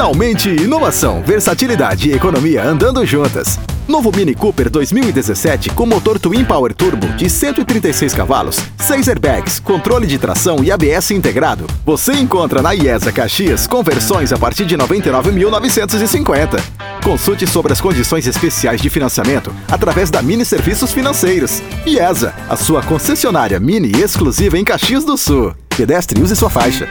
Finalmente, inovação, versatilidade e economia andando juntas. Novo Mini Cooper 2017 com motor Twin Power Turbo de 136 cavalos, 6 airbags, controle de tração e ABS integrado. Você encontra na IESA Caxias conversões a partir de 99.950. Consulte sobre as condições especiais de financiamento através da Mini Serviços Financeiros. IESA, a sua concessionária Mini exclusiva em Caxias do Sul. Pedestre use sua faixa.